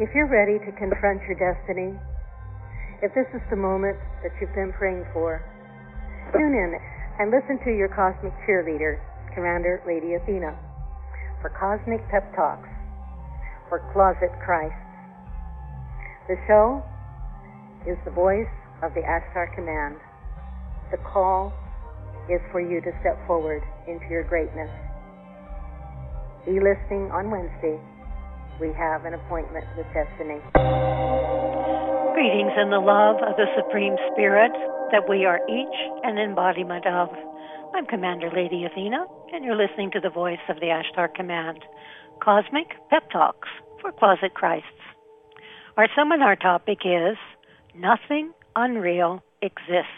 If you're ready to confront your destiny, if this is the moment that you've been praying for, tune in and listen to your cosmic cheerleader, Commander Lady Athena, for Cosmic Pep Talks for Closet Christ. The show is the voice of the Ashtar Command. The call is for you to step forward into your greatness. Be listening on Wednesday. We have an appointment with destiny. Greetings in the love of the Supreme Spirit that we are each an embodiment of. I'm Commander Lady Athena, and you're listening to the voice of the Ashtar Command, Cosmic Pep Talks for Closet Christs. Our seminar topic is Nothing Unreal Exists.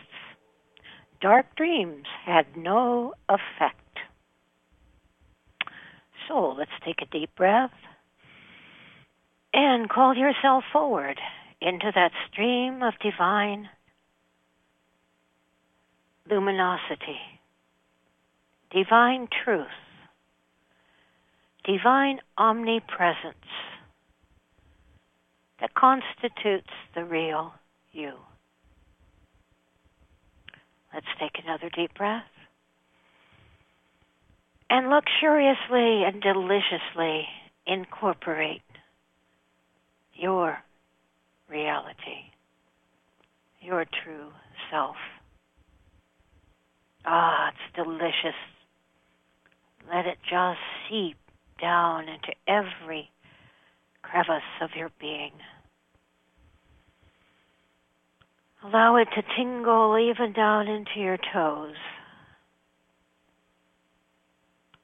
Dark dreams had no effect. So let's take a deep breath and call yourself forward into that stream of divine luminosity, divine truth, divine omnipresence that constitutes the real you. Let's take another deep breath. And luxuriously and deliciously incorporate your reality, your true self. Ah, it's delicious. Let it just seep down into every crevice of your being. Allow it to tingle even down into your toes,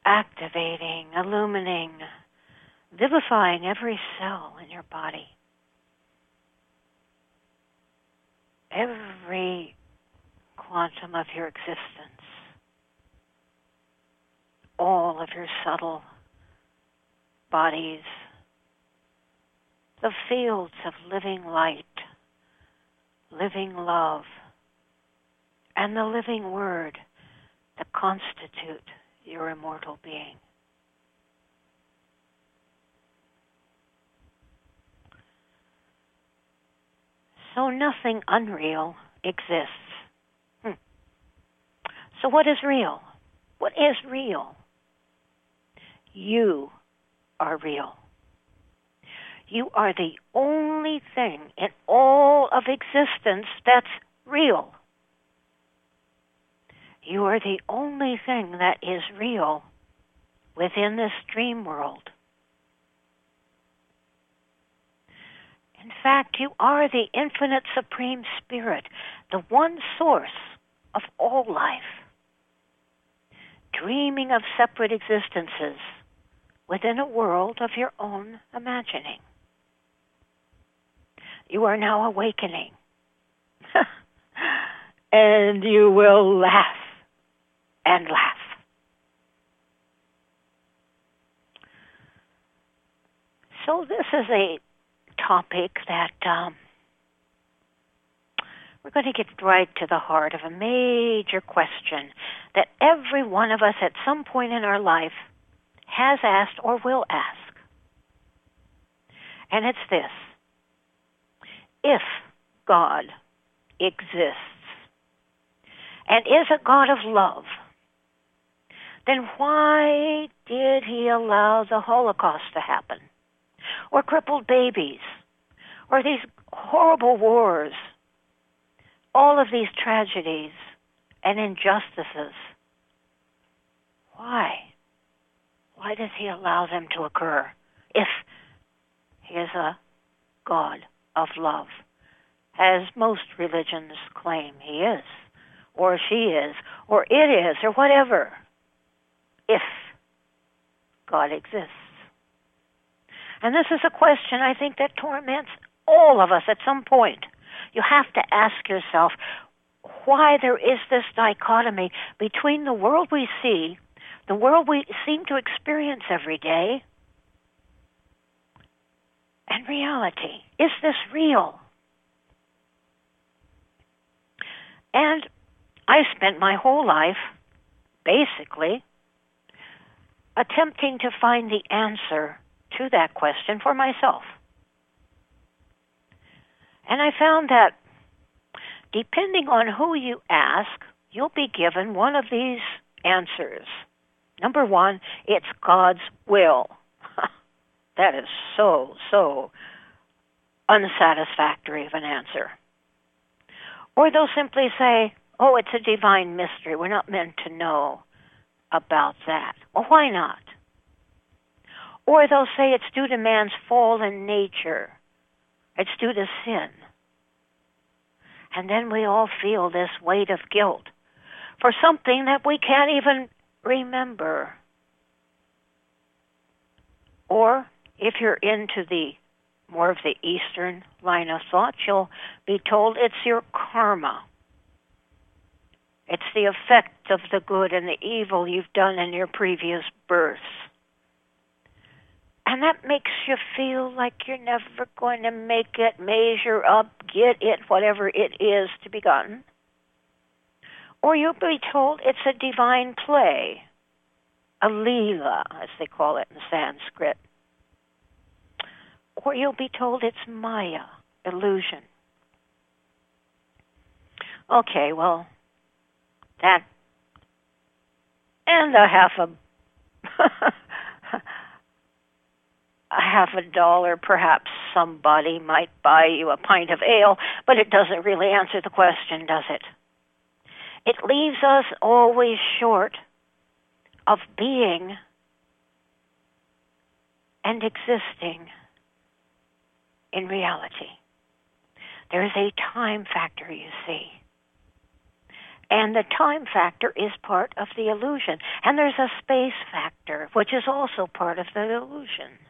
activating, illuminating, vivifying every cell in your body. Every quantum of your existence, all of your subtle bodies, the fields of living light living love, and the living word that constitute your immortal being. So nothing unreal exists. Hmm. So what is real? What is real? You are real. You are the only thing in all of existence that's real. You are the only thing that is real within this dream world. In fact, you are the infinite supreme spirit, the one source of all life, dreaming of separate existences within a world of your own imagining you are now awakening. and you will laugh and laugh. So, this is a topic that um, we're going to get right to the heart of a major question that every one of us at some point in our life has asked or will ask. And it's this if God exists and is a God of love, then why did he allow the Holocaust to happen? Or crippled babies? Or these horrible wars? All of these tragedies and injustices. Why? Why does he allow them to occur if he is a God of love, as most religions claim he is, or she is, or it is, or whatever, if God exists. And this is a question I think that torments all of us at some point. You have to ask yourself why there is this dichotomy between the world we see, the world we seem to experience every day, and reality. Is this real? And I spent my whole life, basically, attempting to find the answer to that question for myself. And I found that depending on who you ask, you'll be given one of these answers. Number one, it's God's will. that is so, so unsatisfactory of an answer. Or they'll simply say, oh, it's a divine mystery. We're not meant to know about that. Well, why not? Or they'll say it's due to man's fallen nature. It's due to sin. And then we all feel this weight of guilt for something that we can't even remember. Or if you're into the more of the Eastern line of thought, you'll be told it's your karma. It's the effect of the good and the evil you've done in your previous births. And that makes you feel like you're never going to make it, measure up, get it, whatever it is to be gotten. Or you'll be told it's a divine play, a leela, as they call it in Sanskrit. Or you'll be told it's Maya, illusion. Okay, well, that and a half a a half a dollar, perhaps somebody might buy you a pint of ale, but it doesn't really answer the question, does it? It leaves us always short of being and existing in reality. There's a time factor, you see. And the time factor is part of the illusion. And there's a space factor, which is also part of the illusion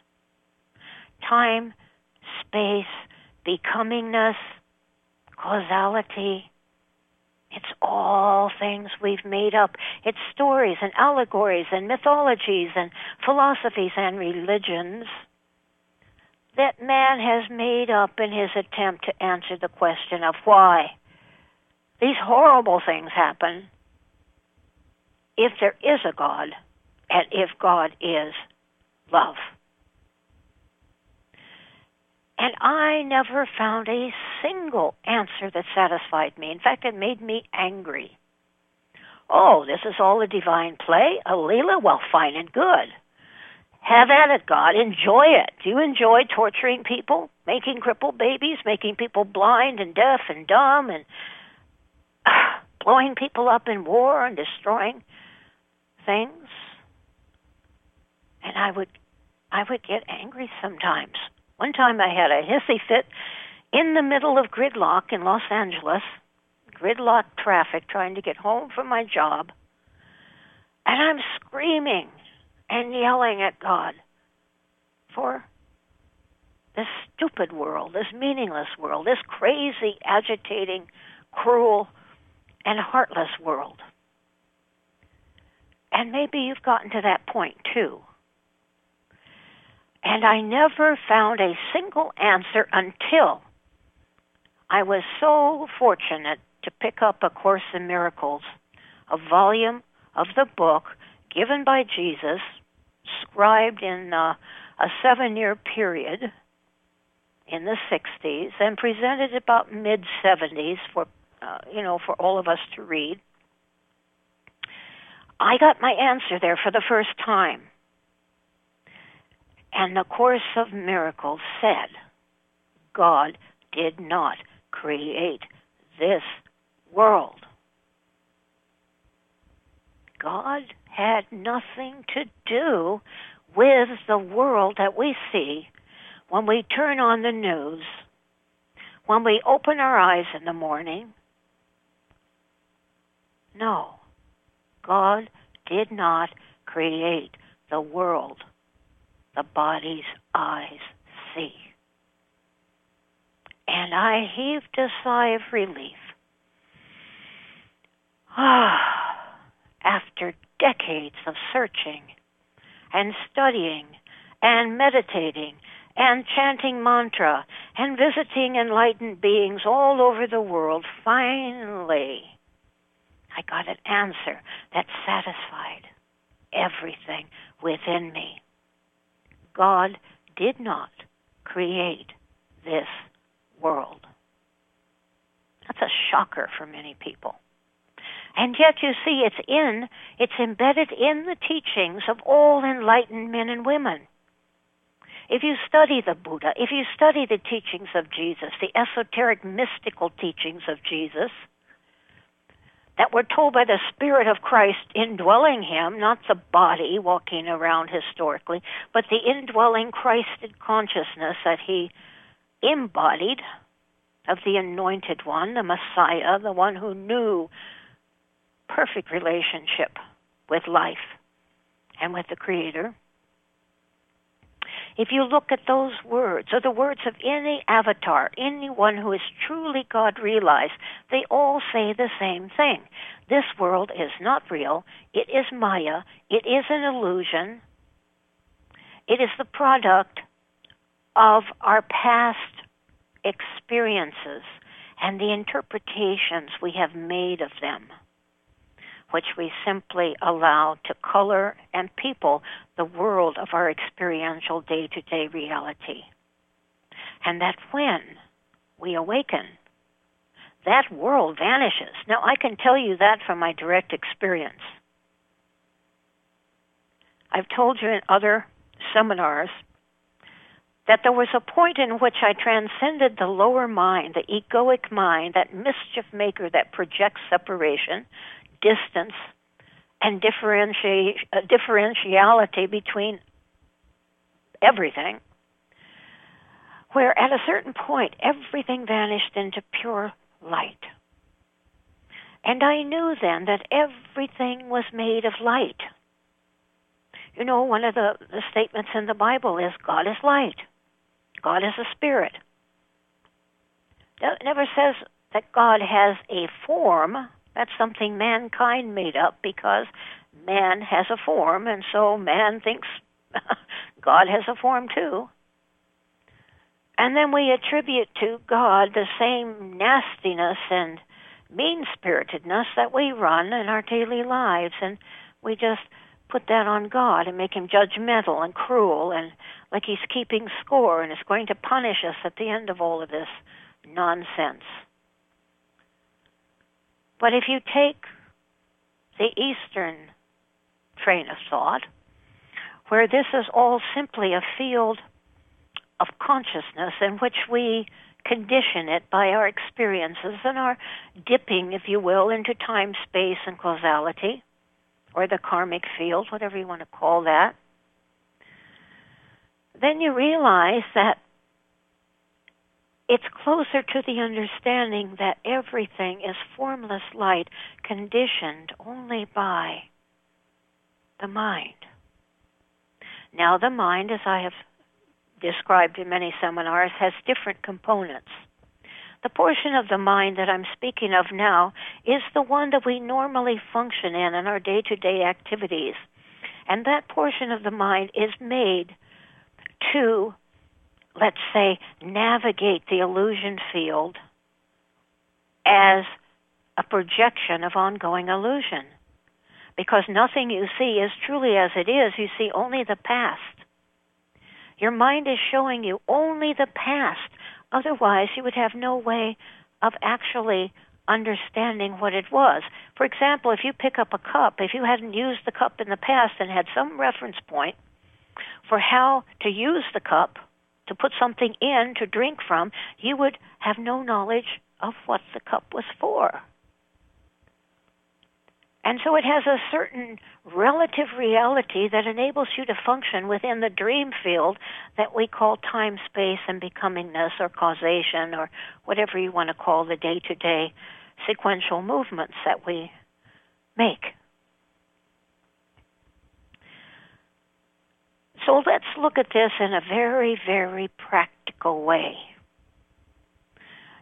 time, space, becomingness, causality. It's all things we've made up. It's stories and allegories and mythologies and philosophies and religions that man has made up in his attempt to answer the question of why these horrible things happen if there is a God and if God is love. And I never found a single answer that satisfied me. In fact, it made me angry. Oh, this is all a divine play? A Leela? Well, fine and good. Have at it, God. Enjoy it. Do you enjoy torturing people? Making crippled babies? Making people blind and deaf and dumb and uh, blowing people up in war and destroying things? And I would I would get angry sometimes. One time I had a hissy fit in the middle of gridlock in Los Angeles, gridlock traffic trying to get home from my job. And I'm screaming and yelling at God for this stupid world, this meaningless world, this crazy, agitating, cruel, and heartless world. And maybe you've gotten to that point too. And I never found a single answer until I was so fortunate to pick up A Course in Miracles, a volume of the book given by Jesus, scribed in uh, a seven year period in the 60s and presented about mid 70s for uh, you know for all of us to read. I got my answer there for the first time and the Course of Miracles said, God did not create this world. God had nothing to do with the world that we see when we turn on the news, when we open our eyes in the morning. No, God did not create the world the body's eyes see. And I heaved a sigh of relief. Ah, after decades of searching and studying and meditating and chanting mantra and visiting enlightened beings all over the world, finally, I got an answer that satisfied everything within me. God did not create this world. That's a shocker for many people. And yet you see it's in, it's embedded in the teachings of all enlightened men and women. If you study the Buddha, if you study the teachings of Jesus, the esoteric mystical teachings of Jesus, that were told by the Spirit of Christ indwelling him, not the body walking around historically, but the indwelling Christed consciousness that he embodied of the anointed one, the Messiah, the one who knew perfect relationship with life and with the Creator. If you look at those words, or the words of any avatar, anyone who is truly God realized, they all say the same thing. This world is not real. It is Maya. It is an illusion. It is the product of our past experiences and the interpretations we have made of them which we simply allow to color and people the world of our experiential day to day reality. And that when we awaken, that world vanishes. Now, I can tell you that from my direct experience. I've told you in other seminars that there was a point in which I transcended the lower mind, the egoic mind, that mischief maker that projects separation, distance and differentiate, uh, differentiality between everything, where at a certain point everything vanished into pure light. And I knew then that everything was made of light. You know, one of the, the statements in the Bible is God is light. God is a spirit. It never says that God has a form that's something mankind made up because man has a form, and so man thinks God has a form too. And then we attribute to God the same nastiness and mean spiritedness that we run in our daily lives, and we just put that on God and make him judgmental and cruel and like he's keeping score and is going to punish us at the end of all of this nonsense. But if you take the Eastern train of thought, where this is all simply a field of consciousness in which we condition it by our experiences and our dipping, if you will, into time, space, and causality, or the karmic field, whatever you want to call that, then you realize that it's closer to the understanding that everything is formless light conditioned only by the mind. Now, the mind, as I have described in many seminars, has different components. The portion of the mind that I'm speaking of now is the one that we normally function in in our day to day activities. And that portion of the mind is made to let's say, navigate the illusion field as a projection of ongoing illusion. Because nothing you see is truly as it is, you see only the past. Your mind is showing you only the past. Otherwise, you would have no way of actually understanding what it was. For example, if you pick up a cup, if you hadn't used the cup in the past and had some reference point for how to use the cup, to put something in to drink from, you would have no knowledge of what the cup was for. And so it has a certain relative reality that enables you to function within the dream field that we call time, space, and becomingness or causation or whatever you want to call the day to day sequential movements that we make. So let's look at this in a very, very practical way.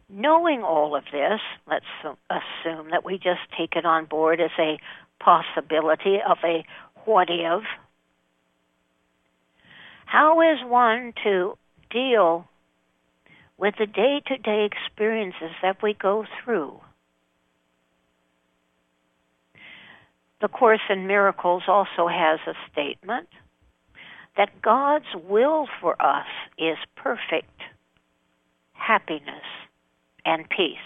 Knowing all of this, let's assume that we just take it on board as a possibility of a what if. How is one to deal with the day to day experiences that we go through? The Course in Miracles also has a statement that God's will for us is perfect happiness and peace.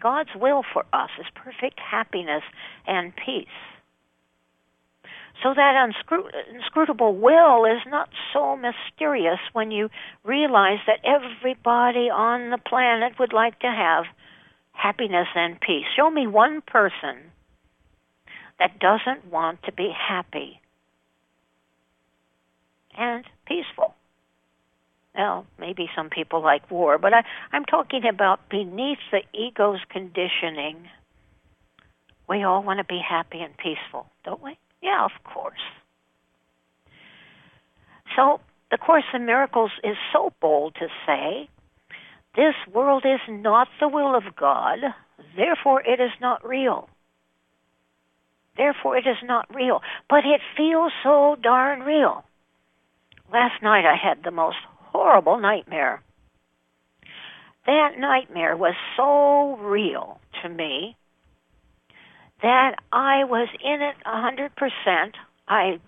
God's will for us is perfect happiness and peace. So that inscrutable will is not so mysterious when you realize that everybody on the planet would like to have happiness and peace. Show me one person that doesn't want to be happy and peaceful. Well, maybe some people like war, but I, I'm talking about beneath the ego's conditioning. We all want to be happy and peaceful, don't we? Yeah, of course. So, the Course in Miracles is so bold to say, this world is not the will of God, therefore it is not real. Therefore it is not real. But it feels so darn real. Last night I had the most horrible nightmare. That nightmare was so real to me that I was in it a hundred percent. I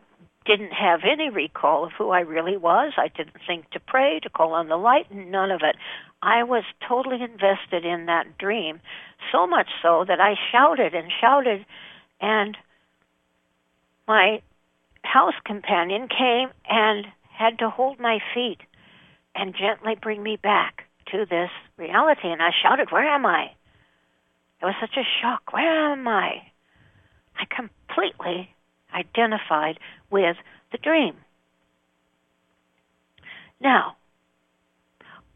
didn't have any recall of who I really was. I didn't think to pray, to call on the light, none of it. I was totally invested in that dream, so much so that I shouted and shouted, and my house companion came and had to hold my feet and gently bring me back to this reality. And I shouted, Where am I? It was such a shock. Where am I? I completely identified with the dream. Now,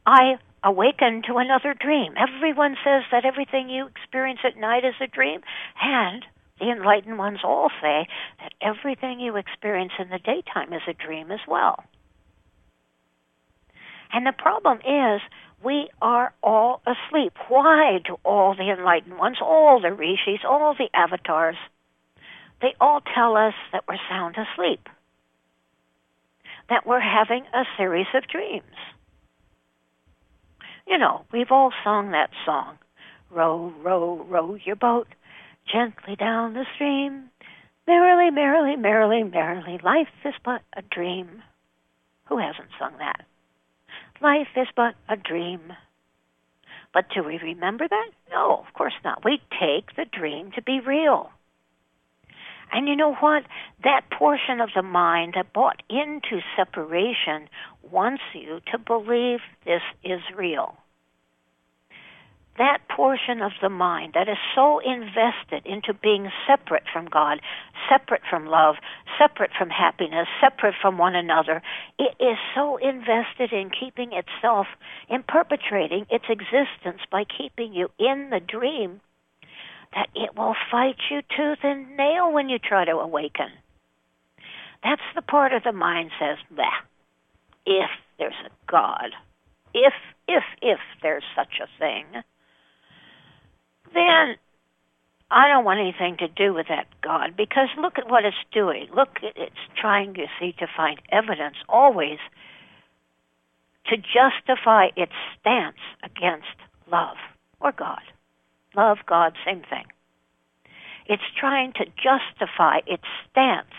I awakened to another dream. Everyone says that everything you experience at night is a dream, and the enlightened ones all say that everything you experience in the daytime is a dream as well. And the problem is, we are all asleep. Why do all the enlightened ones, all the rishis, all the avatars, they all tell us that we're sound asleep, that we're having a series of dreams. You know, we've all sung that song, Row, row, row your boat gently down the stream. Merrily, merrily, merrily, merrily, life is but a dream. Who hasn't sung that? Life is but a dream. But do we remember that? No, of course not. We take the dream to be real. And you know what? That portion of the mind that bought into separation wants you to believe this is real that portion of the mind that is so invested into being separate from God, separate from love, separate from happiness, separate from one another, it is so invested in keeping itself, in perpetrating its existence by keeping you in the dream, that it will fight you tooth and nail when you try to awaken. That's the part of the mind says, bah, if there's a God, if, if, if there's such a thing, then I don't want anything to do with that God because look at what it's doing. Look, it's trying, you see, to find evidence always to justify its stance against love or God. Love, God, same thing. It's trying to justify its stance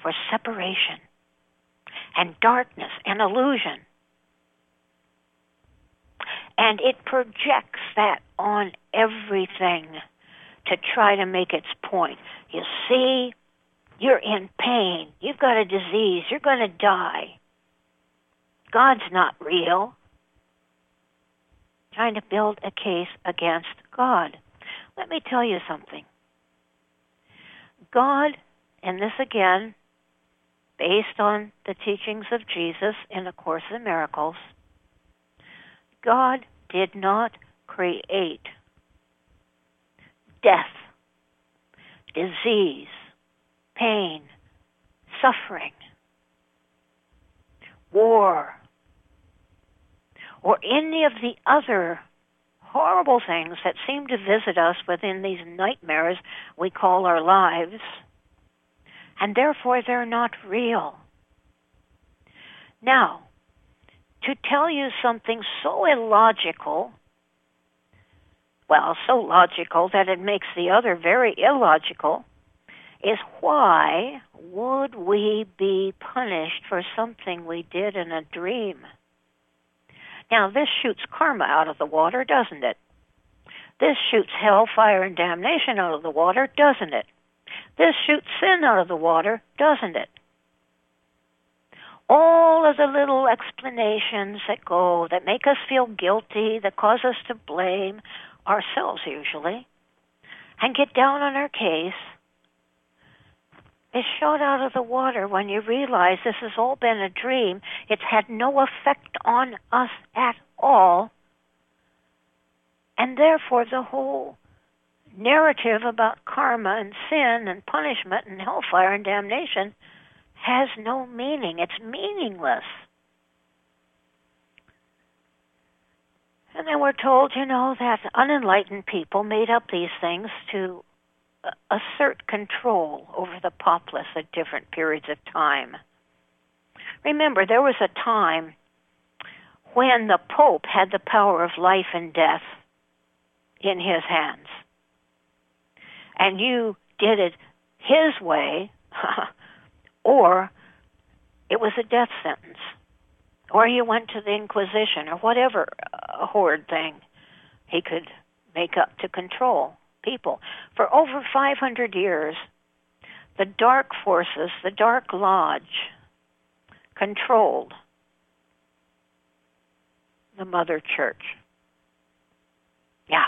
for separation and darkness and illusion and it projects that on everything to try to make its point. You see, you're in pain. You've got a disease. You're going to die. God's not real. Trying to build a case against God. Let me tell you something. God, and this again, based on the teachings of Jesus in A Course in Miracles, God did not create death, disease, pain, suffering, war, or any of the other horrible things that seem to visit us within these nightmares we call our lives, and therefore they're not real. Now, to tell you something so illogical, well, so logical that it makes the other very illogical, is why would we be punished for something we did in a dream? Now, this shoots karma out of the water, doesn't it? This shoots hell, fire, and damnation out of the water, doesn't it? This shoots sin out of the water, doesn't it? All of the little explanations that go, that make us feel guilty, that cause us to blame ourselves usually, and get down on our case, is shot out of the water when you realize this has all been a dream. It's had no effect on us at all. And therefore, the whole narrative about karma and sin and punishment and hellfire and damnation has no meaning. It's meaningless. And then we're told, you know, that unenlightened people made up these things to uh, assert control over the populace at different periods of time. Remember, there was a time when the Pope had the power of life and death in his hands. And you did it his way, or it was a death sentence, or you went to the Inquisition, or whatever uh, horrid thing he could make up to control people. For over 500 years, the dark forces, the dark lodge, controlled the Mother Church. Yeah,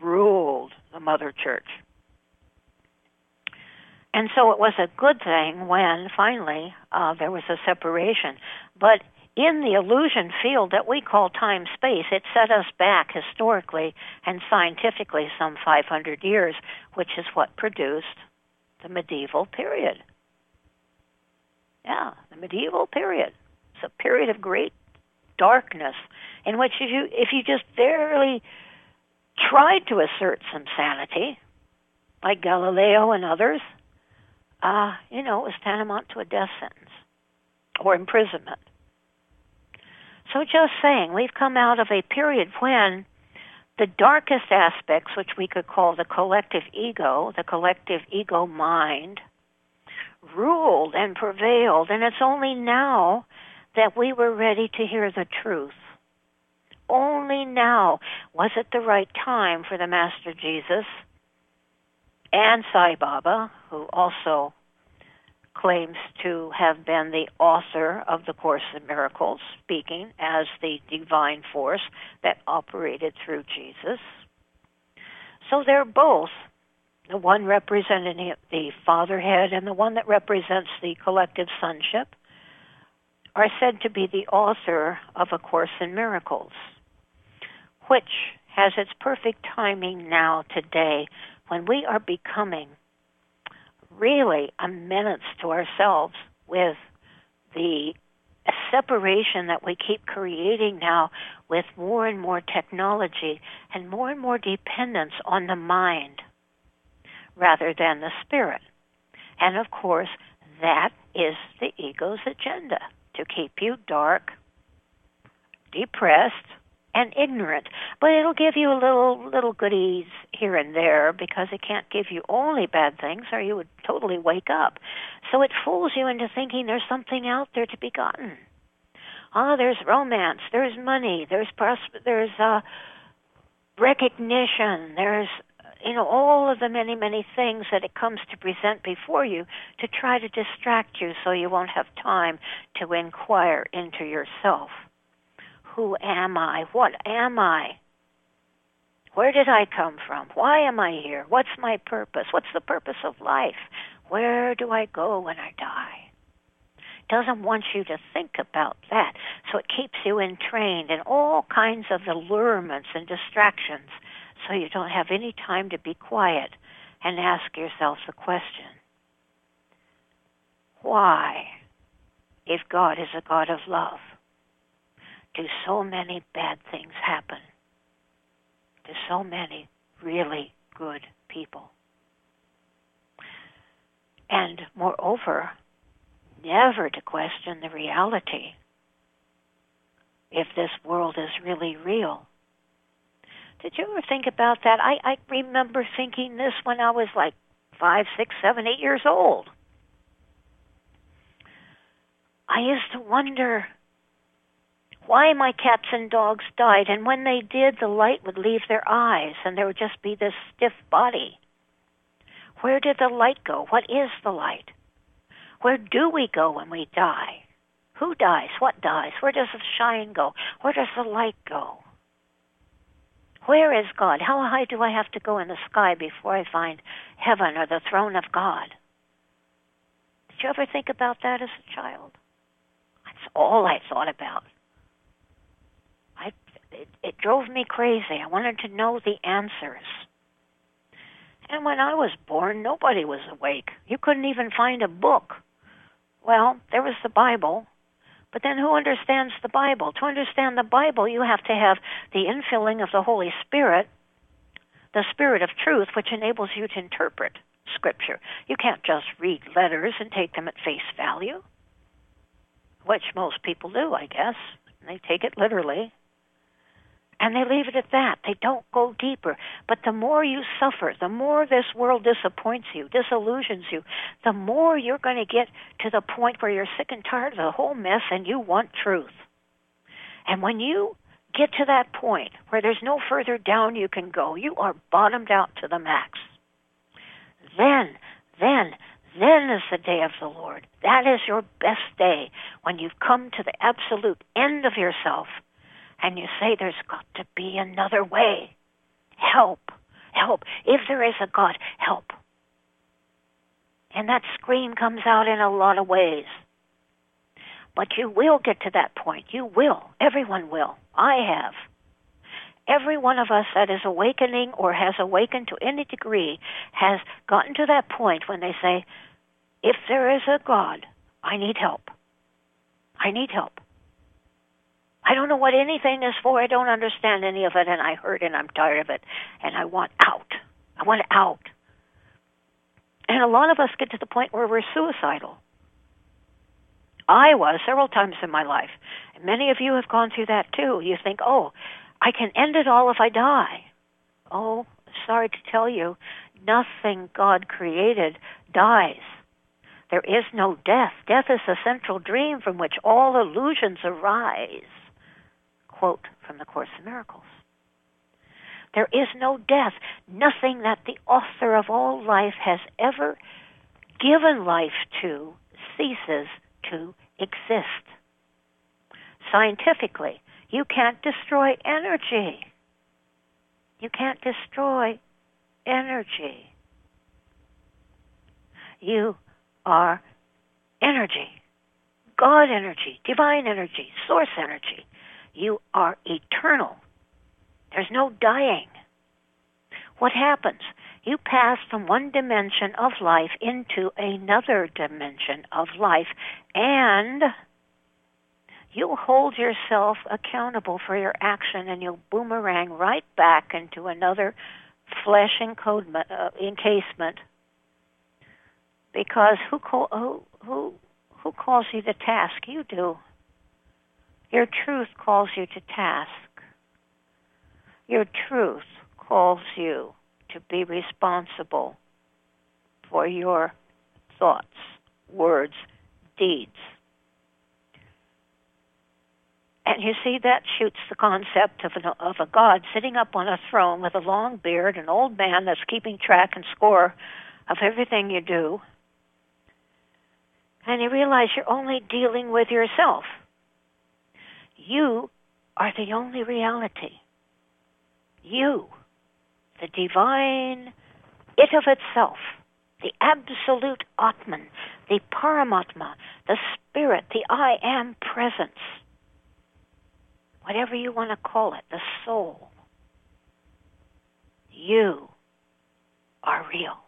ruled the Mother Church. And so it was a good thing when finally uh, there was a separation. But in the illusion field that we call time space, it set us back historically and scientifically some 500 years, which is what produced the medieval period. Yeah, the medieval period. It's a period of great darkness in which if you if you just barely tried to assert some sanity, like Galileo and others, uh, you know, it was tantamount to a death sentence or imprisonment. So just saying, we've come out of a period when the darkest aspects, which we could call the collective ego, the collective ego mind, ruled and prevailed, and it's only now that we were ready to hear the truth. Only now was it the right time for the Master Jesus and Sai Baba, who also claims to have been the author of the Course in Miracles, speaking as the divine force that operated through Jesus. So they're both the one representing the fatherhead and the one that represents the collective sonship are said to be the author of A Course in Miracles, which has its perfect timing now today when we are becoming really a menace to ourselves with the separation that we keep creating now with more and more technology and more and more dependence on the mind rather than the spirit. And of course, that is the ego's agenda to keep you dark, depressed, and ignorant. But it'll give you a little little goodies here and there because it can't give you only bad things or you would totally wake up. So it fools you into thinking there's something out there to be gotten. Oh, there's romance, there's money, there's pros- there's uh recognition, there's you know all of the many many things that it comes to present before you to try to distract you so you won't have time to inquire into yourself who am I? What am I? Where did I come from? Why am I here? What's my purpose? What's the purpose of life? Where do I go when I die? Doesn't want you to think about that. So it keeps you entrained in all kinds of allurements and distractions so you don't have any time to be quiet and ask yourself the question why, if God is a God of love, do so many bad things happen to so many really good people. And moreover, never to question the reality if this world is really real. Did you ever think about that? I, I remember thinking this when I was like five, six, seven, eight years old. I used to wonder why my cats and dogs died, and when they did, the light would leave their eyes, and there would just be this stiff body. Where did the light go? What is the light? Where do we go when we die? Who dies? What dies? Where does the shine go? Where does the light go? Where is God? How high do I have to go in the sky before I find heaven or the throne of God? Did you ever think about that as a child? That's all I thought about. It, it drove me crazy. I wanted to know the answers. And when I was born, nobody was awake. You couldn't even find a book. Well, there was the Bible, but then who understands the Bible? To understand the Bible, you have to have the infilling of the Holy Spirit, the Spirit of truth, which enables you to interpret Scripture. You can't just read letters and take them at face value, which most people do, I guess. They take it literally and they leave it at that. They don't go deeper. But the more you suffer, the more this world disappoints you, disillusions you, the more you're going to get to the point where you're sick and tired of the whole mess and you want truth. And when you get to that point where there's no further down you can go, you are bottomed out to the max. Then, then, then is the day of the Lord. That is your best day when you've come to the absolute end of yourself and you say there's got to be another way. Help, help. If there is a God, help. And that scream comes out in a lot of ways. But you will get to that point. You will. Everyone will. I have. Every one of us that is awakening or has awakened to any degree has gotten to that point when they say, if there is a God, I need help. I need help. I don't know what anything is for. I don't understand any of it, and I hurt and I'm tired of it, and I want out. I want out. And a lot of us get to the point where we're suicidal. I was several times in my life. And many of you have gone through that too. You think, oh, I can end it all if I die. Oh, sorry to tell you, nothing God created dies. There is no death. Death is a central dream from which all illusions arise quote from the Course in Miracles. There is no death. Nothing that the author of all life has ever given life to ceases to exist. Scientifically, you can't destroy energy. You can't destroy energy. You are energy. God energy, divine energy, source energy. You are eternal. There's no dying. What happens? You pass from one dimension of life into another dimension of life, and you hold yourself accountable for your action, and you'll boomerang right back into another flesh encodement, uh, encasement. Because who, call, who who who calls you to task? You do. Your truth calls you to task. Your truth calls you to be responsible for your thoughts, words, deeds. And you see, that shoots the concept of, an, of a God sitting up on a throne with a long beard, an old man that's keeping track and score of everything you do. And you realize you're only dealing with yourself. You are the only reality. You, the divine it of itself, the absolute Atman, the Paramatma, the Spirit, the I am presence, whatever you want to call it, the soul. You are real.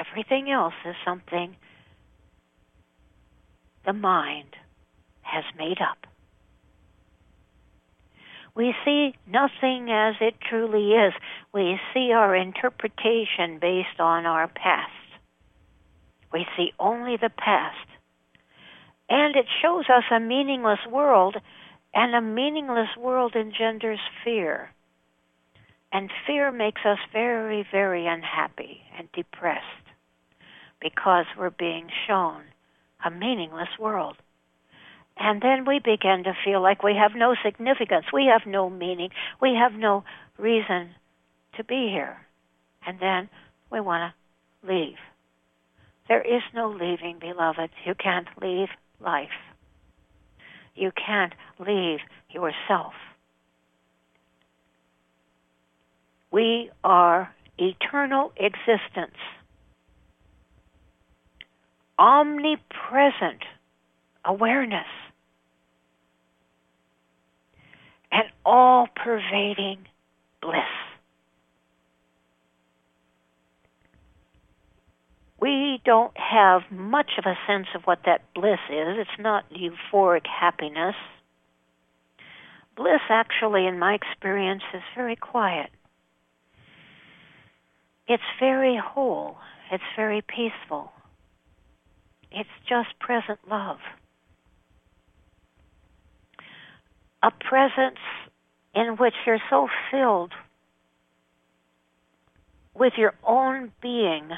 Everything else is something the mind has made up we see nothing as it truly is. We see our interpretation based on our past. We see only the past. And it shows us a meaningless world, and a meaningless world engenders fear. And fear makes us very, very unhappy and depressed because we're being shown a meaningless world. And then we begin to feel like we have no significance, we have no meaning, we have no reason to be here. And then we want to leave. There is no leaving, beloved. You can't leave life. You can't leave yourself. We are eternal existence, omnipresent awareness, and all pervading bliss. We don't have much of a sense of what that bliss is. It's not euphoric happiness. Bliss, actually, in my experience, is very quiet. It's very whole. It's very peaceful. It's just present love. A presence in which you're so filled with your own being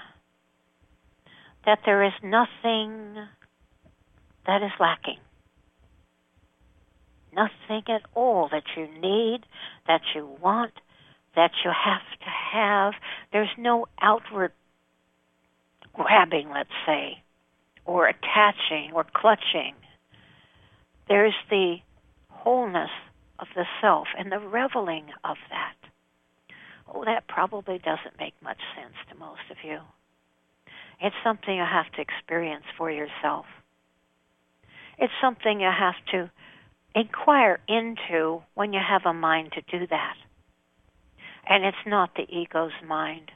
that there is nothing that is lacking. Nothing at all that you need, that you want, that you have to have. There's no outward grabbing, let's say, or attaching or clutching. There's the wholeness of the self and the reveling of that. Oh, that probably doesn't make much sense to most of you. It's something you have to experience for yourself. It's something you have to inquire into when you have a mind to do that. And it's not the ego's mind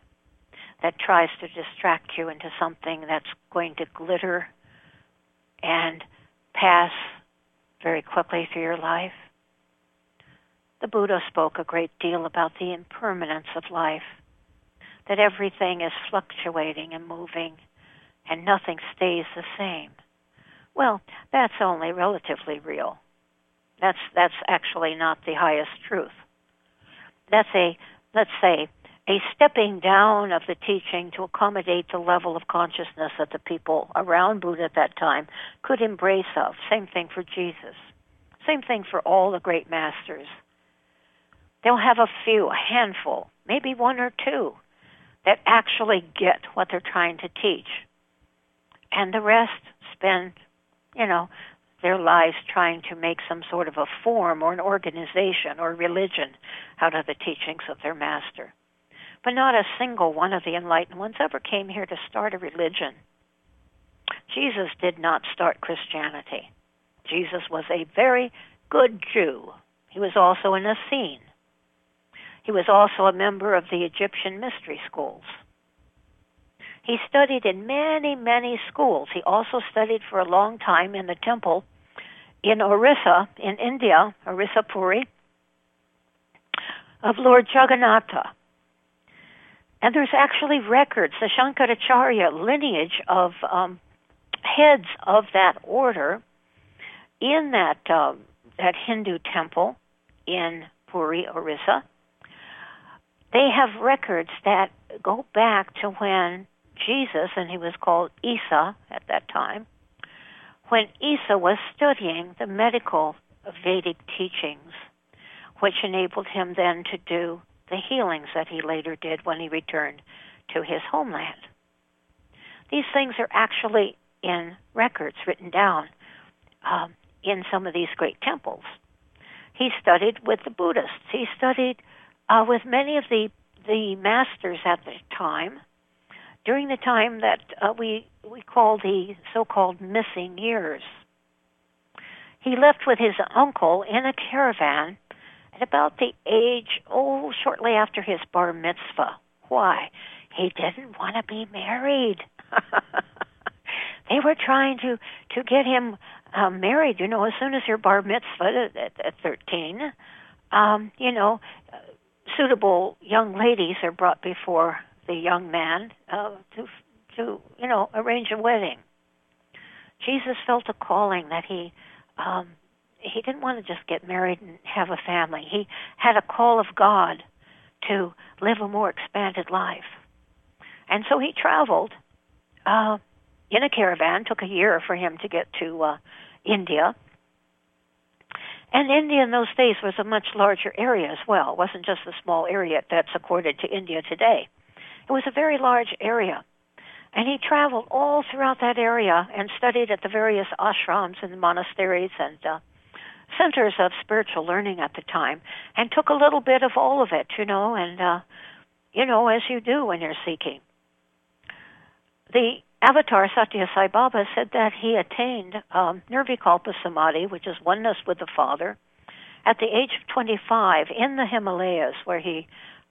that tries to distract you into something that's going to glitter and pass very quickly through your life. The Buddha spoke a great deal about the impermanence of life that everything is fluctuating and moving and nothing stays the same. Well, that's only relatively real. That's that's actually not the highest truth. That's a let's say a stepping down of the teaching to accommodate the level of consciousness that the people around Buddha at that time could embrace of. Same thing for Jesus. Same thing for all the great masters. They'll have a few, a handful, maybe one or two that actually get what they're trying to teach. And the rest spend, you know, their lives trying to make some sort of a form or an organization or religion out of the teachings of their master. But not a single one of the enlightened ones ever came here to start a religion. Jesus did not start Christianity. Jesus was a very good Jew. He was also an Essene. He was also a member of the Egyptian mystery schools. He studied in many, many schools. He also studied for a long time in the temple in Orissa, in India, Orissa Puri, of Lord Jagannatha. And there's actually records, the Shankaracharya lineage of um, heads of that order in that uh, that Hindu temple in Puri, Orissa they have records that go back to when Jesus, and he was called Isa at that time, when Isa was studying the medical Vedic teachings, which enabled him then to do the healings that he later did when he returned to his homeland. These things are actually in records written down um, in some of these great temples. He studied with the Buddhists. He studied uh, with many of the the masters at the time, during the time that uh, we we call the so-called missing years. He left with his uncle in a caravan at about the age, oh, shortly after his bar mitzvah. Why? He didn't want to be married. they were trying to to get him uh, married. You know, as soon as your bar mitzvah at, at, at thirteen, um, you know, suitable young ladies are brought before the young man uh, to to you know arrange a wedding. Jesus felt a calling that he um, he didn't want to just get married and have a family. He had a call of God to live a more expanded life, and so he traveled uh, in a caravan. Took a year for him to get to uh, India, And India in those days was a much larger area as well. It wasn't just the small area that's accorded to India today. It was a very large area. And he traveled all throughout that area and studied at the various ashrams and monasteries and uh, centers of spiritual learning at the time and took a little bit of all of it, you know, and, uh, you know, as you do when you're seeking. The Avatar Satya Sai Baba said that he attained um, Nirvikalpa Samadhi, which is oneness with the Father, at the age of 25 in the Himalayas, where he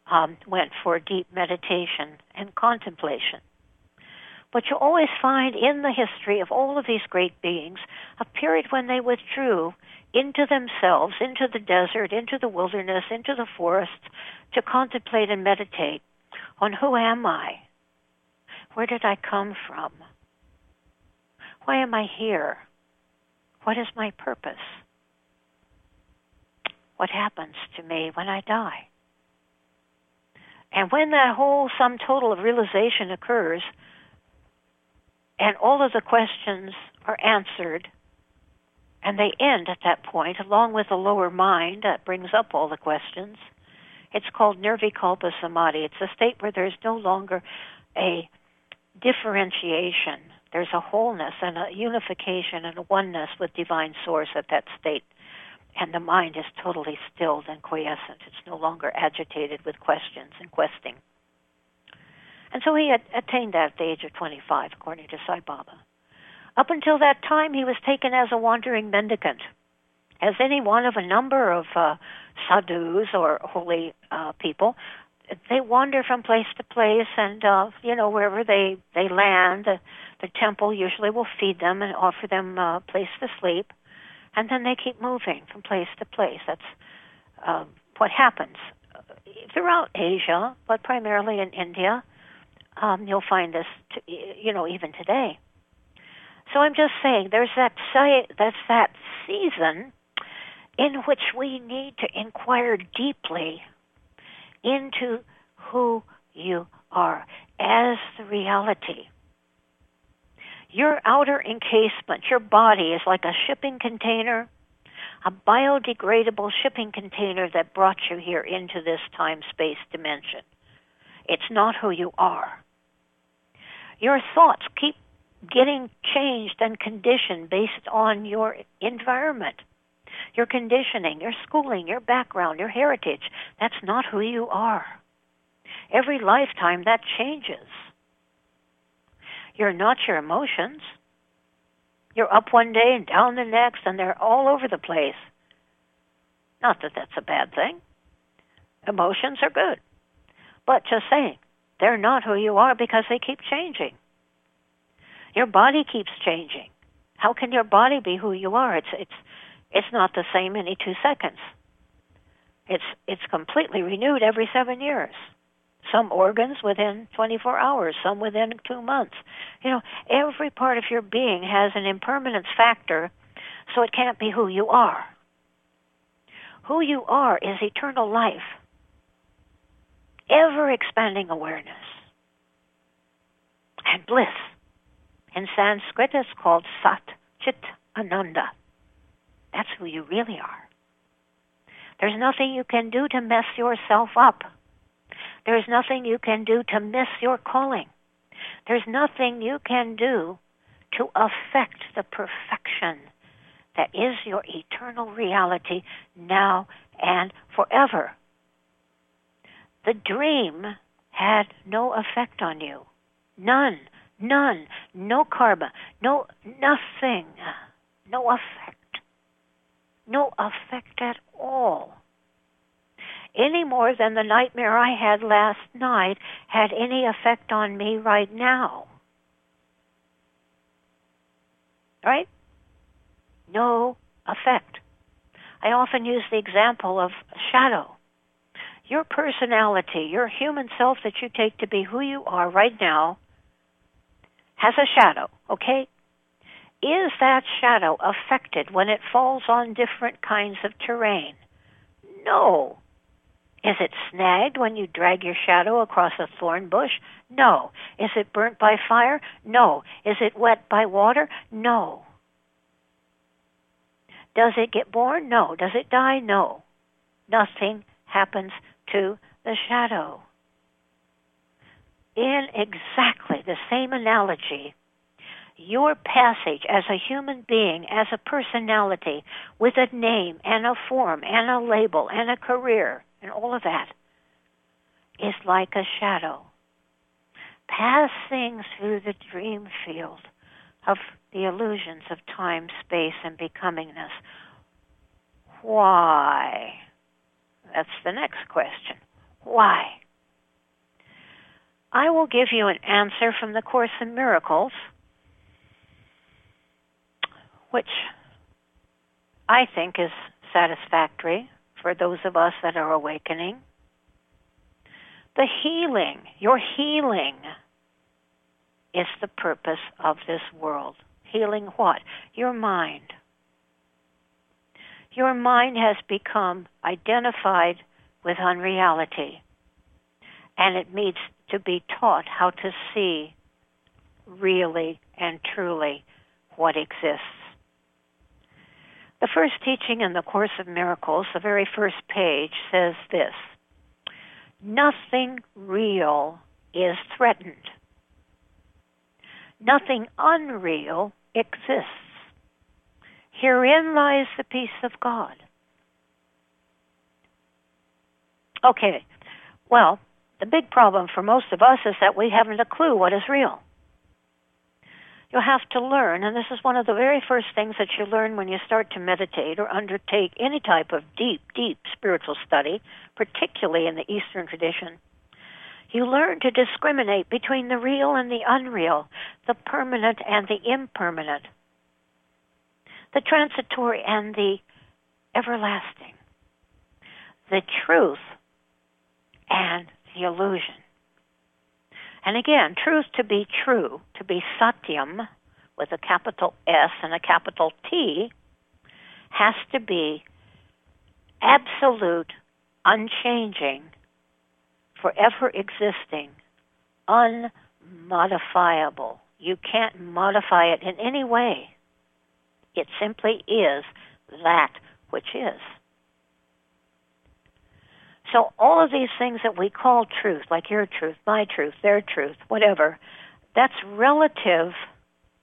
um, went for deep meditation and contemplation. But you always find in the history of all of these great beings a period when they withdrew into themselves, into the desert, into the wilderness, into the forest, to contemplate and meditate on who am I? Where did I come from? Why am I here? What is my purpose? What happens to me when I die? And when that whole sum total of realization occurs, and all of the questions are answered, and they end at that point, along with the lower mind that brings up all the questions. It's called Nirvikalpa Samadhi. It's a state where there's no longer a differentiation. There's a wholeness and a unification and a oneness with divine source at that state. And the mind is totally stilled and quiescent. It's no longer agitated with questions and questing. And so he had attained that at the age of 25, according to Sai Baba. Up until that time, he was taken as a wandering mendicant, as any one of a number of uh, sadhus or holy uh, people they wander from place to place and uh you know wherever they they land the, the temple usually will feed them and offer them a uh, place to sleep. And then they keep moving from place to place. That's uh, what happens throughout asia but primarily in india um you'll find this to, you know even today. So i'm just saying there's that that's that season in which we need to inquire deeply into who you are as the reality. Your outer encasement, your body is like a shipping container, a biodegradable shipping container that brought you here into this time space dimension. It's not who you are. Your thoughts keep getting changed and conditioned based on your environment your conditioning, your schooling, your background, your heritage. That's not who you are. Every lifetime that changes. You're not your emotions. You're up one day and down the next, and they're all over the place. Not that that's a bad thing. Emotions are good. But just saying, they're not who you are because they keep changing. Your body keeps changing. How can your body be who you are? It's it's it's not the same any two seconds. It's it's completely renewed every seven years. Some organs within 24 hours, some within two months. You know, every part of your being has an impermanence factor, so it can't be who you are. Who you are is eternal life, ever expanding awareness, and bliss. In Sanskrit, it's called Sat Chit Ananda. That's who you really are. There's nothing you can do to mess yourself up. There's nothing you can do to miss your calling. There's nothing you can do to affect the perfection that is your eternal reality now and forever. The dream had no effect on you. None. None. No karma. No, nothing. No effect no effect at all. Any more than the nightmare I had last night had any effect on me right now. Right? No effect. I often use the example of shadow. Your personality, your human self that you take to be who you are right now, has a shadow, okay? Is that shadow affected when it falls on different kinds of terrain? No. Is it snagged when you drag your shadow across a thorn bush? No. Is it burnt by fire? No. Is it wet by water? No. Does it get born? No. Does it die? No. Nothing happens to the shadow. In exactly the same analogy, your passage as a human being, as a personality, with a name and a form and a label and a career and all of that, is like a shadow passing through the dream field of the illusions of time, space, and becomingness. Why? That's the next question. Why? I will give you an answer from the Course in Miracles which I think is satisfactory for those of us that are awakening. The healing, your healing, is the purpose of this world. Healing what? Your mind. Your mind has become identified with unreality, and it needs to be taught how to see really and truly what exists. The first teaching in the Course of Miracles, the very first page, says this Nothing real is threatened. Nothing unreal exists. Herein lies the peace of God. Okay, well, the big problem for most of us is that we haven't a clue what is real you'll have to learn, and this is one of the very first things that you learn when you start to meditate or undertake any type of deep, deep spiritual study, particularly in the Eastern tradition. You learn to discriminate between the real and the unreal, the permanent and the impermanent, the transitory and the everlasting, the truth and the illusion. And again, truth to be true, to be satyam with a capital S and a capital T, has to be absolute, unchanging, forever existing, unmodifiable. You can't modify it in any way. It simply is that which is. So all of these things that we call truth, like your truth, my truth, their truth, whatever, that's relative,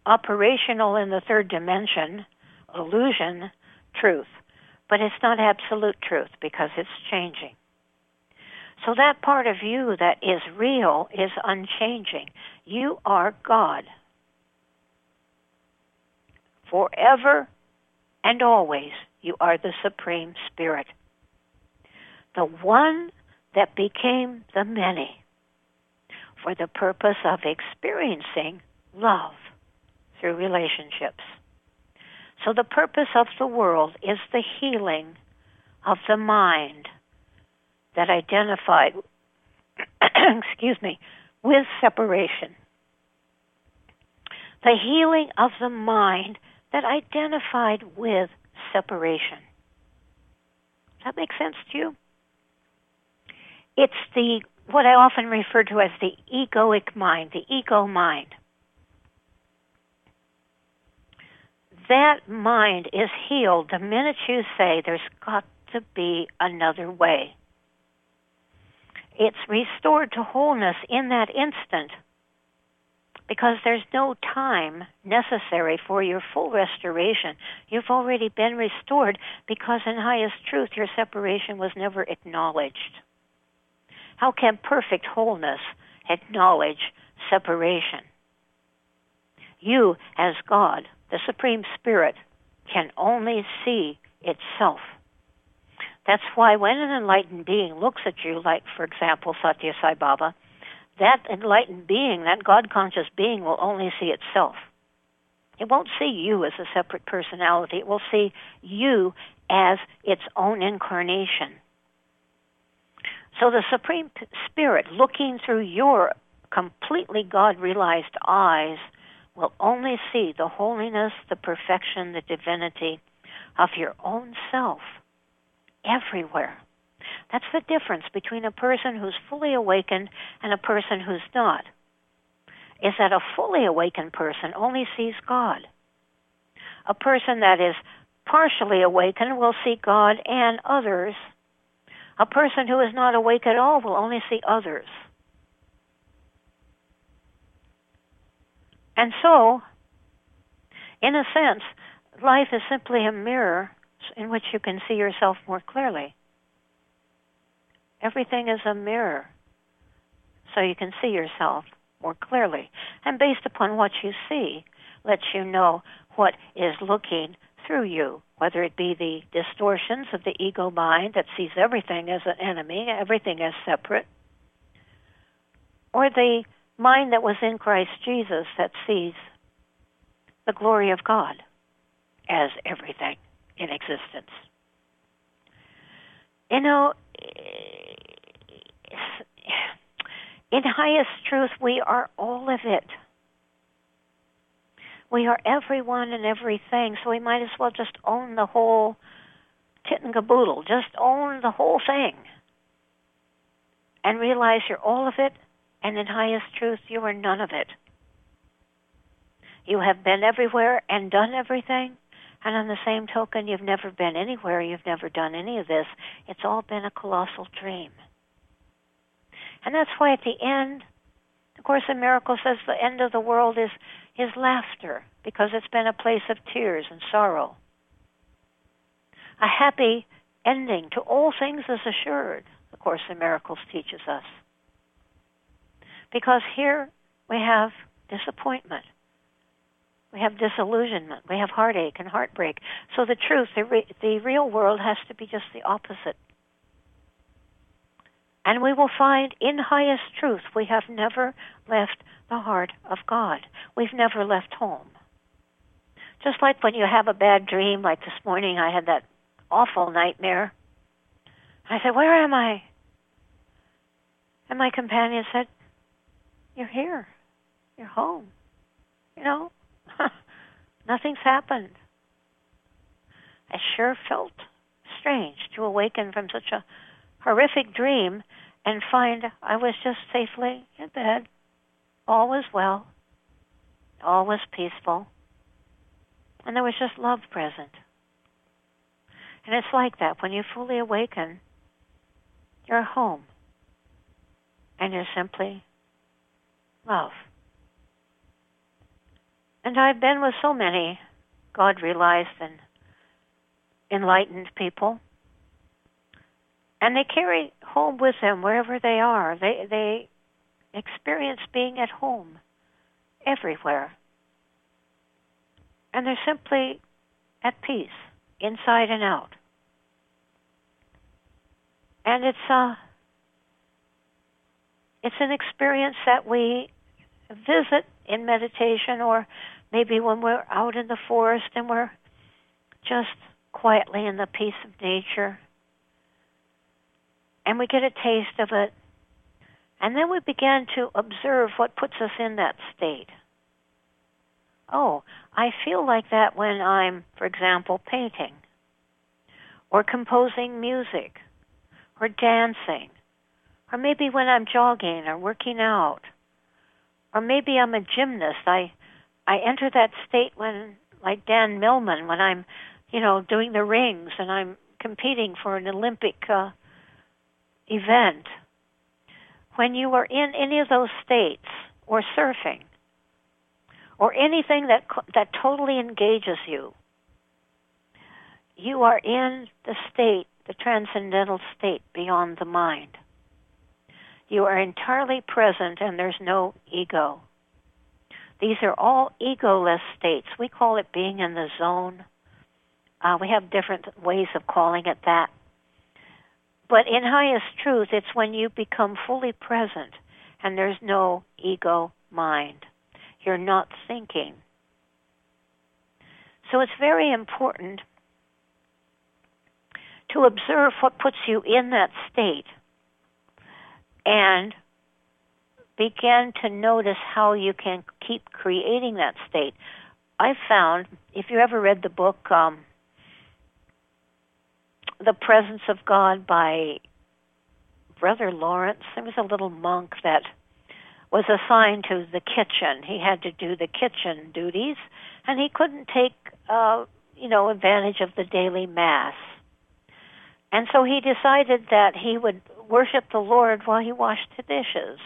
operational in the third dimension, illusion, truth. But it's not absolute truth because it's changing. So that part of you that is real is unchanging. You are God. Forever and always, you are the Supreme Spirit the one that became the many for the purpose of experiencing love through relationships. So the purpose of the world is the healing of the mind that identified, excuse me, with separation. The healing of the mind that identified with separation. Does that make sense to you? It's the what I often refer to as the egoic mind, the ego mind. That mind is healed the minute you say there's got to be another way. It's restored to wholeness in that instant because there's no time necessary for your full restoration. You've already been restored because in highest truth your separation was never acknowledged. How can perfect wholeness acknowledge separation? You, as God, the Supreme Spirit, can only see itself. That's why when an enlightened being looks at you, like, for example, Satya Sai Baba, that enlightened being, that God conscious being, will only see itself. It won't see you as a separate personality. It will see you as its own incarnation. So the Supreme Spirit, looking through your completely God realized eyes, will only see the holiness, the perfection, the divinity of your own self everywhere. That's the difference between a person who's fully awakened and a person who's not. Is that a fully awakened person only sees God. A person that is partially awakened will see God and others. A person who is not awake at all will only see others. And so, in a sense, life is simply a mirror in which you can see yourself more clearly. Everything is a mirror, so you can see yourself more clearly. And based upon what you see, lets you know what is looking through you, whether it be the distortions of the ego mind that sees everything as an enemy, everything as separate, or the mind that was in Christ Jesus that sees the glory of God as everything in existence. You know, in highest truth, we are all of it. We are everyone and everything, so we might as well just own the whole kit and caboodle. Just own the whole thing. And realize you're all of it, and in highest truth, you are none of it. You have been everywhere and done everything, and on the same token, you've never been anywhere, you've never done any of this. It's all been a colossal dream. And that's why at the end, of Course in Miracles says the end of the world is is laughter because it's been a place of tears and sorrow. A happy ending to all things is assured, the Course in Miracles teaches us. Because here we have disappointment. We have disillusionment. We have heartache and heartbreak. So the truth, the, re- the real world has to be just the opposite. And we will find in highest truth we have never left the heart of God. We've never left home. Just like when you have a bad dream, like this morning I had that awful nightmare. I said, Where am I? And my companion said, You're here. You're home. You know, nothing's happened. I sure felt strange to awaken from such a horrific dream and find I was just safely in bed. All was well. All was peaceful. And there was just love present. And it's like that. When you fully awaken, you're home. And you're simply love. And I've been with so many God realized and enlightened people and they carry home with them wherever they are. They they experience being at home everywhere. And they're simply at peace, inside and out. And it's a uh, it's an experience that we visit in meditation or maybe when we're out in the forest and we're just quietly in the peace of nature and we get a taste of it. And then we begin to observe what puts us in that state. Oh, I feel like that when I'm, for example, painting, or composing music, or dancing, or maybe when I'm jogging or working out, or maybe I'm a gymnast. I I enter that state when, like Dan Millman, when I'm, you know, doing the rings and I'm competing for an Olympic uh, event, when you are in any of those states, or surfing, or anything that that totally engages you, you are in the state, the transcendental state beyond the mind. You are entirely present, and there's no ego. These are all egoless states. We call it being in the zone. Uh, we have different ways of calling it that. But in highest truth, it's when you become fully present and there's no ego mind. You're not thinking. So it's very important to observe what puts you in that state and begin to notice how you can keep creating that state. I found, if you ever read the book um, the Presence of God by Brother Lawrence. There was a little monk that was assigned to the kitchen. He had to do the kitchen duties, and he couldn't take uh, you know, advantage of the daily mass. And so he decided that he would worship the Lord while he washed the dishes.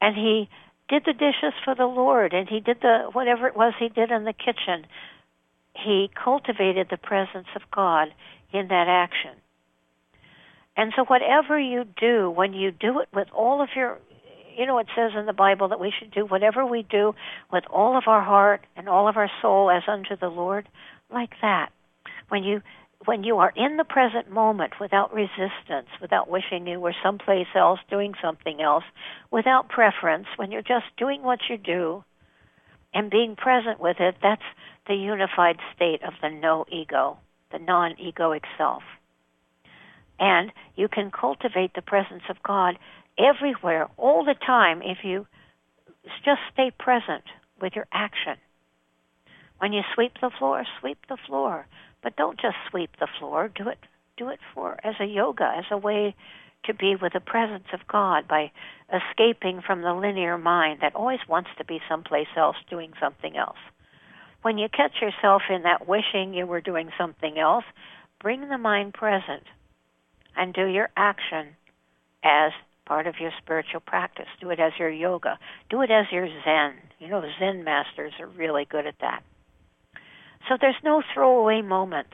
And he did the dishes for the Lord and he did the whatever it was he did in the kitchen. He cultivated the presence of God in that action. And so whatever you do, when you do it with all of your you know, it says in the Bible that we should do whatever we do with all of our heart and all of our soul as unto the Lord, like that. When you when you are in the present moment without resistance, without wishing you were someplace else doing something else, without preference, when you're just doing what you do and being present with it, that's the unified state of the no ego, the non egoic self. And you can cultivate the presence of God everywhere, all the time, if you just stay present with your action. When you sweep the floor, sweep the floor. But don't just sweep the floor. Do it do it for as a yoga, as a way to be with the presence of God by escaping from the linear mind that always wants to be someplace else doing something else. When you catch yourself in that wishing you were doing something else, bring the mind present and do your action as part of your spiritual practice. Do it as your yoga. Do it as your Zen. You know, Zen masters are really good at that. So there's no throwaway moments.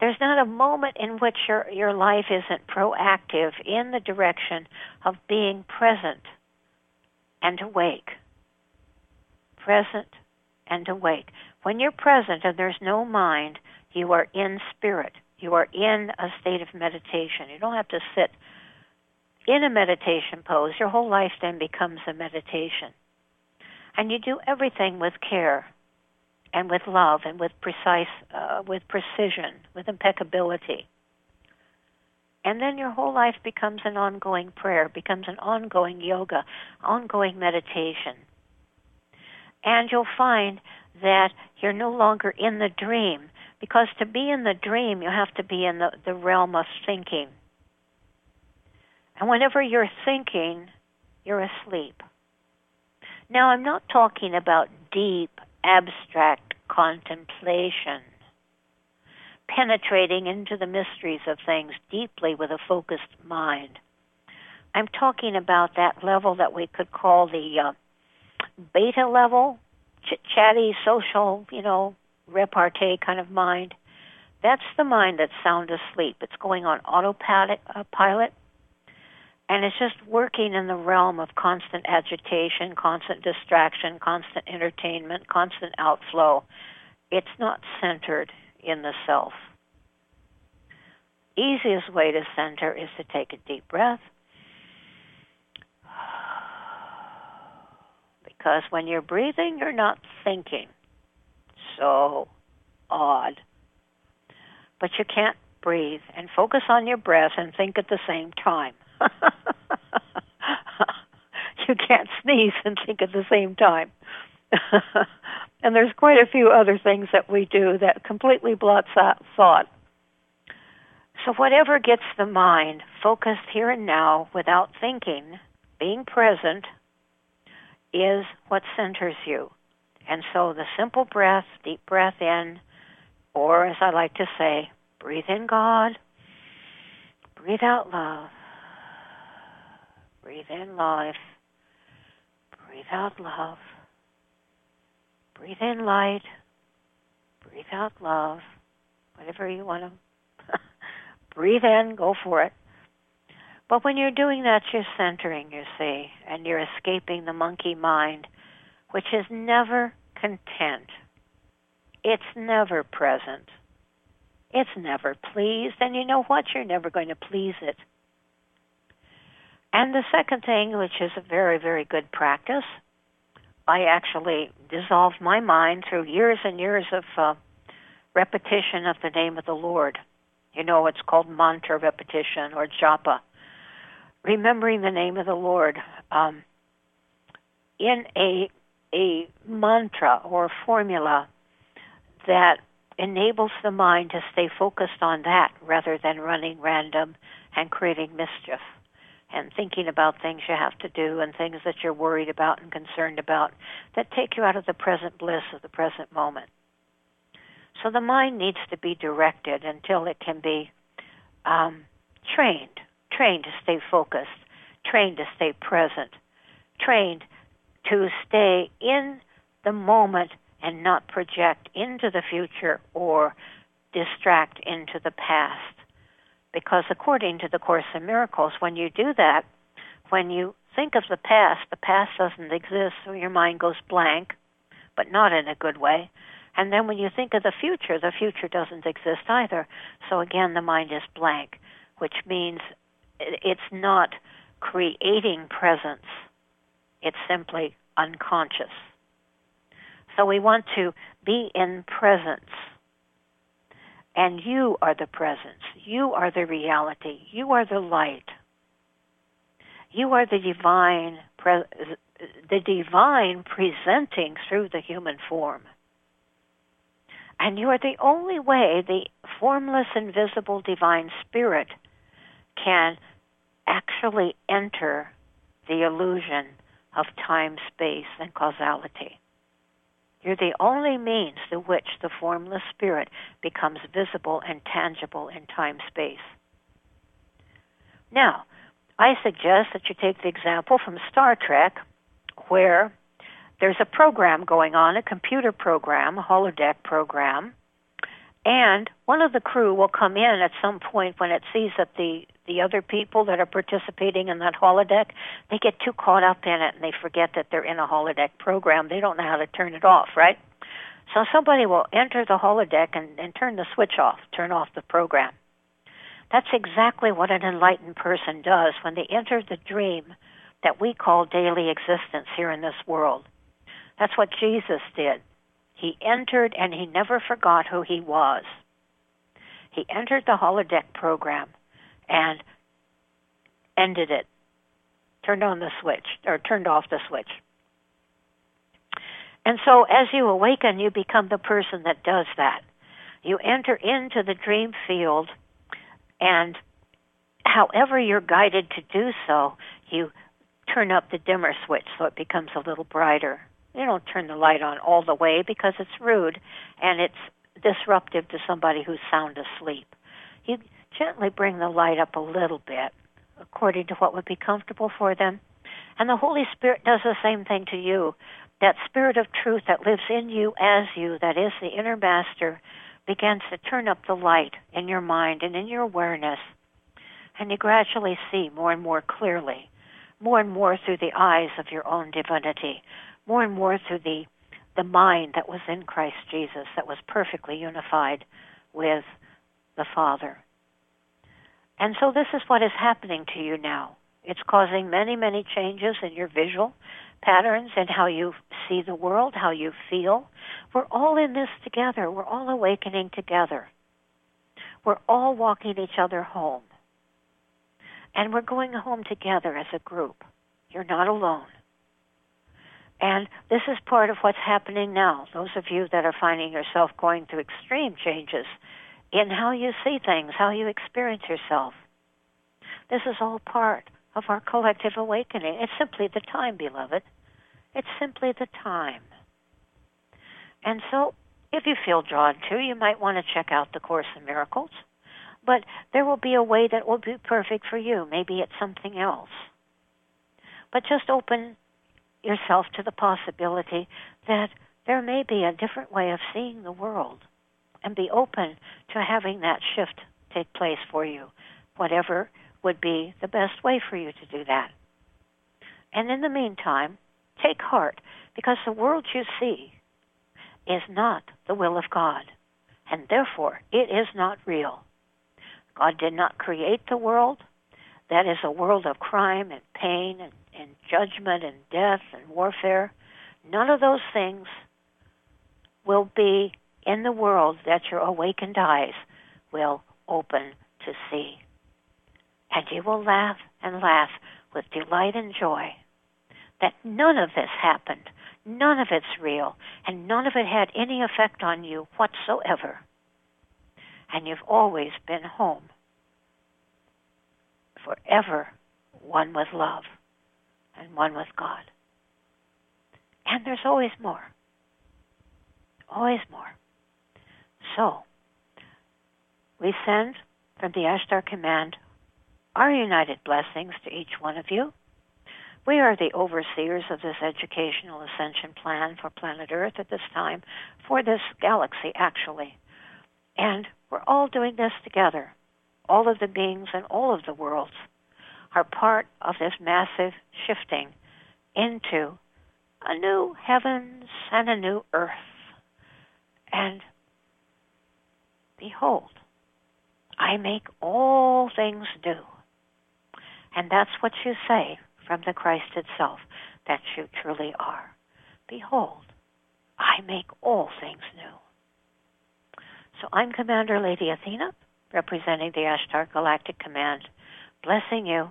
There's not a moment in which your, your life isn't proactive in the direction of being present and awake. Present and awake. When you're present and there's no mind, you are in spirit. You are in a state of meditation. You don't have to sit in a meditation pose. Your whole life then becomes a meditation. And you do everything with care and with love and with precise, uh, with precision, with impeccability. And then your whole life becomes an ongoing prayer, becomes an ongoing yoga, ongoing meditation. And you'll find that you're no longer in the dream, because to be in the dream, you have to be in the, the realm of thinking. And whenever you're thinking, you're asleep. Now, I'm not talking about deep, abstract contemplation, penetrating into the mysteries of things deeply with a focused mind. I'm talking about that level that we could call the uh, beta level, ch- chatty, social, you know, repartee kind of mind. That's the mind that's sound asleep. It's going on autopilot, uh, and it's just working in the realm of constant agitation, constant distraction, constant entertainment, constant outflow. It's not centered in the self. Easiest way to center is to take a deep breath. Because when you're breathing, you're not thinking. So odd. But you can't breathe and focus on your breath and think at the same time. you can't sneeze and think at the same time. and there's quite a few other things that we do that completely blots out thought. So whatever gets the mind focused here and now without thinking, being present, is what centers you. And so the simple breath, deep breath in, or as I like to say, breathe in God, breathe out love. Breathe in life. Breathe out love. Breathe in light. Breathe out love. Whatever you want to. breathe in, go for it. But when you're doing that, you're centering, you see, and you're escaping the monkey mind, which is never content. It's never present. It's never pleased, and you know what? You're never going to please it. And the second thing, which is a very, very good practice, I actually dissolved my mind through years and years of uh, repetition of the name of the Lord. You know, it's called mantra repetition or japa. Remembering the name of the Lord um, in a a mantra or formula that enables the mind to stay focused on that rather than running random and creating mischief and thinking about things you have to do and things that you're worried about and concerned about that take you out of the present bliss of the present moment. So the mind needs to be directed until it can be um, trained, trained to stay focused, trained to stay present, trained to stay in the moment and not project into the future or distract into the past. Because according to the Course in Miracles, when you do that, when you think of the past, the past doesn't exist, so your mind goes blank, but not in a good way. And then when you think of the future, the future doesn't exist either. So again, the mind is blank, which means it's not creating presence. It's simply unconscious. So we want to be in presence. And you are the presence. You are the reality. You are the light. You are the divine, the divine presenting through the human form. And you are the only way the formless, invisible divine spirit can actually enter the illusion of time, space, and causality. You're the only means through which the formless spirit becomes visible and tangible in time space. Now, I suggest that you take the example from Star Trek, where there's a program going on, a computer program, a holodeck program, and one of the crew will come in at some point when it sees that the the other people that are participating in that holodeck, they get too caught up in it and they forget that they're in a holodeck program. They don't know how to turn it off, right? So somebody will enter the holodeck and, and turn the switch off, turn off the program. That's exactly what an enlightened person does when they enter the dream that we call daily existence here in this world. That's what Jesus did. He entered and he never forgot who he was. He entered the holodeck program and ended it, turned on the switch, or turned off the switch. And so as you awaken, you become the person that does that. You enter into the dream field, and however you're guided to do so, you turn up the dimmer switch so it becomes a little brighter. You don't turn the light on all the way because it's rude and it's disruptive to somebody who's sound asleep. You gently bring the light up a little bit according to what would be comfortable for them. And the Holy Spirit does the same thing to you. That spirit of truth that lives in you as you, that is the inner master, begins to turn up the light in your mind and in your awareness. And you gradually see more and more clearly, more and more through the eyes of your own divinity, more and more through the, the mind that was in Christ Jesus, that was perfectly unified with the Father. And so this is what is happening to you now. It's causing many, many changes in your visual patterns and how you see the world, how you feel. We're all in this together. We're all awakening together. We're all walking each other home. And we're going home together as a group. You're not alone. And this is part of what's happening now. Those of you that are finding yourself going through extreme changes in how you see things, how you experience yourself. This is all part of our collective awakening. It's simply the time, beloved. It's simply the time. And so, if you feel drawn to, you might want to check out the Course in Miracles. But there will be a way that will be perfect for you. Maybe it's something else. But just open yourself to the possibility that there may be a different way of seeing the world and be open to having that shift take place for you, whatever would be the best way for you to do that. And in the meantime, take heart because the world you see is not the will of God, and therefore it is not real. God did not create the world. That is a world of crime and pain and, and judgment and death and warfare. None of those things will be in the world that your awakened eyes will open to see. And you will laugh and laugh with delight and joy that none of this happened, none of it's real, and none of it had any effect on you whatsoever. And you've always been home, forever one with love and one with God. And there's always more. Always more. So, we send from the Ashtar Command our united blessings to each one of you. We are the overseers of this educational ascension plan for planet Earth at this time, for this galaxy, actually. And we're all doing this together. All of the beings and all of the worlds are part of this massive shifting into a new heavens and a new earth. And behold, I make all things new. And that's what you say from the Christ itself, that you truly are. Behold, I make all things new. So I'm Commander Lady Athena, representing the Ashtar Galactic Command, blessing you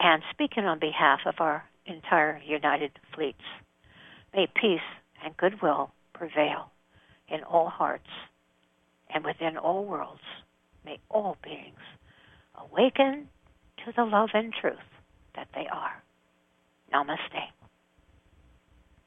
and speaking on behalf of our entire United Fleets. May peace and goodwill prevail in all hearts and within all worlds. May all beings awaken to the love and truth that they are. Namaste.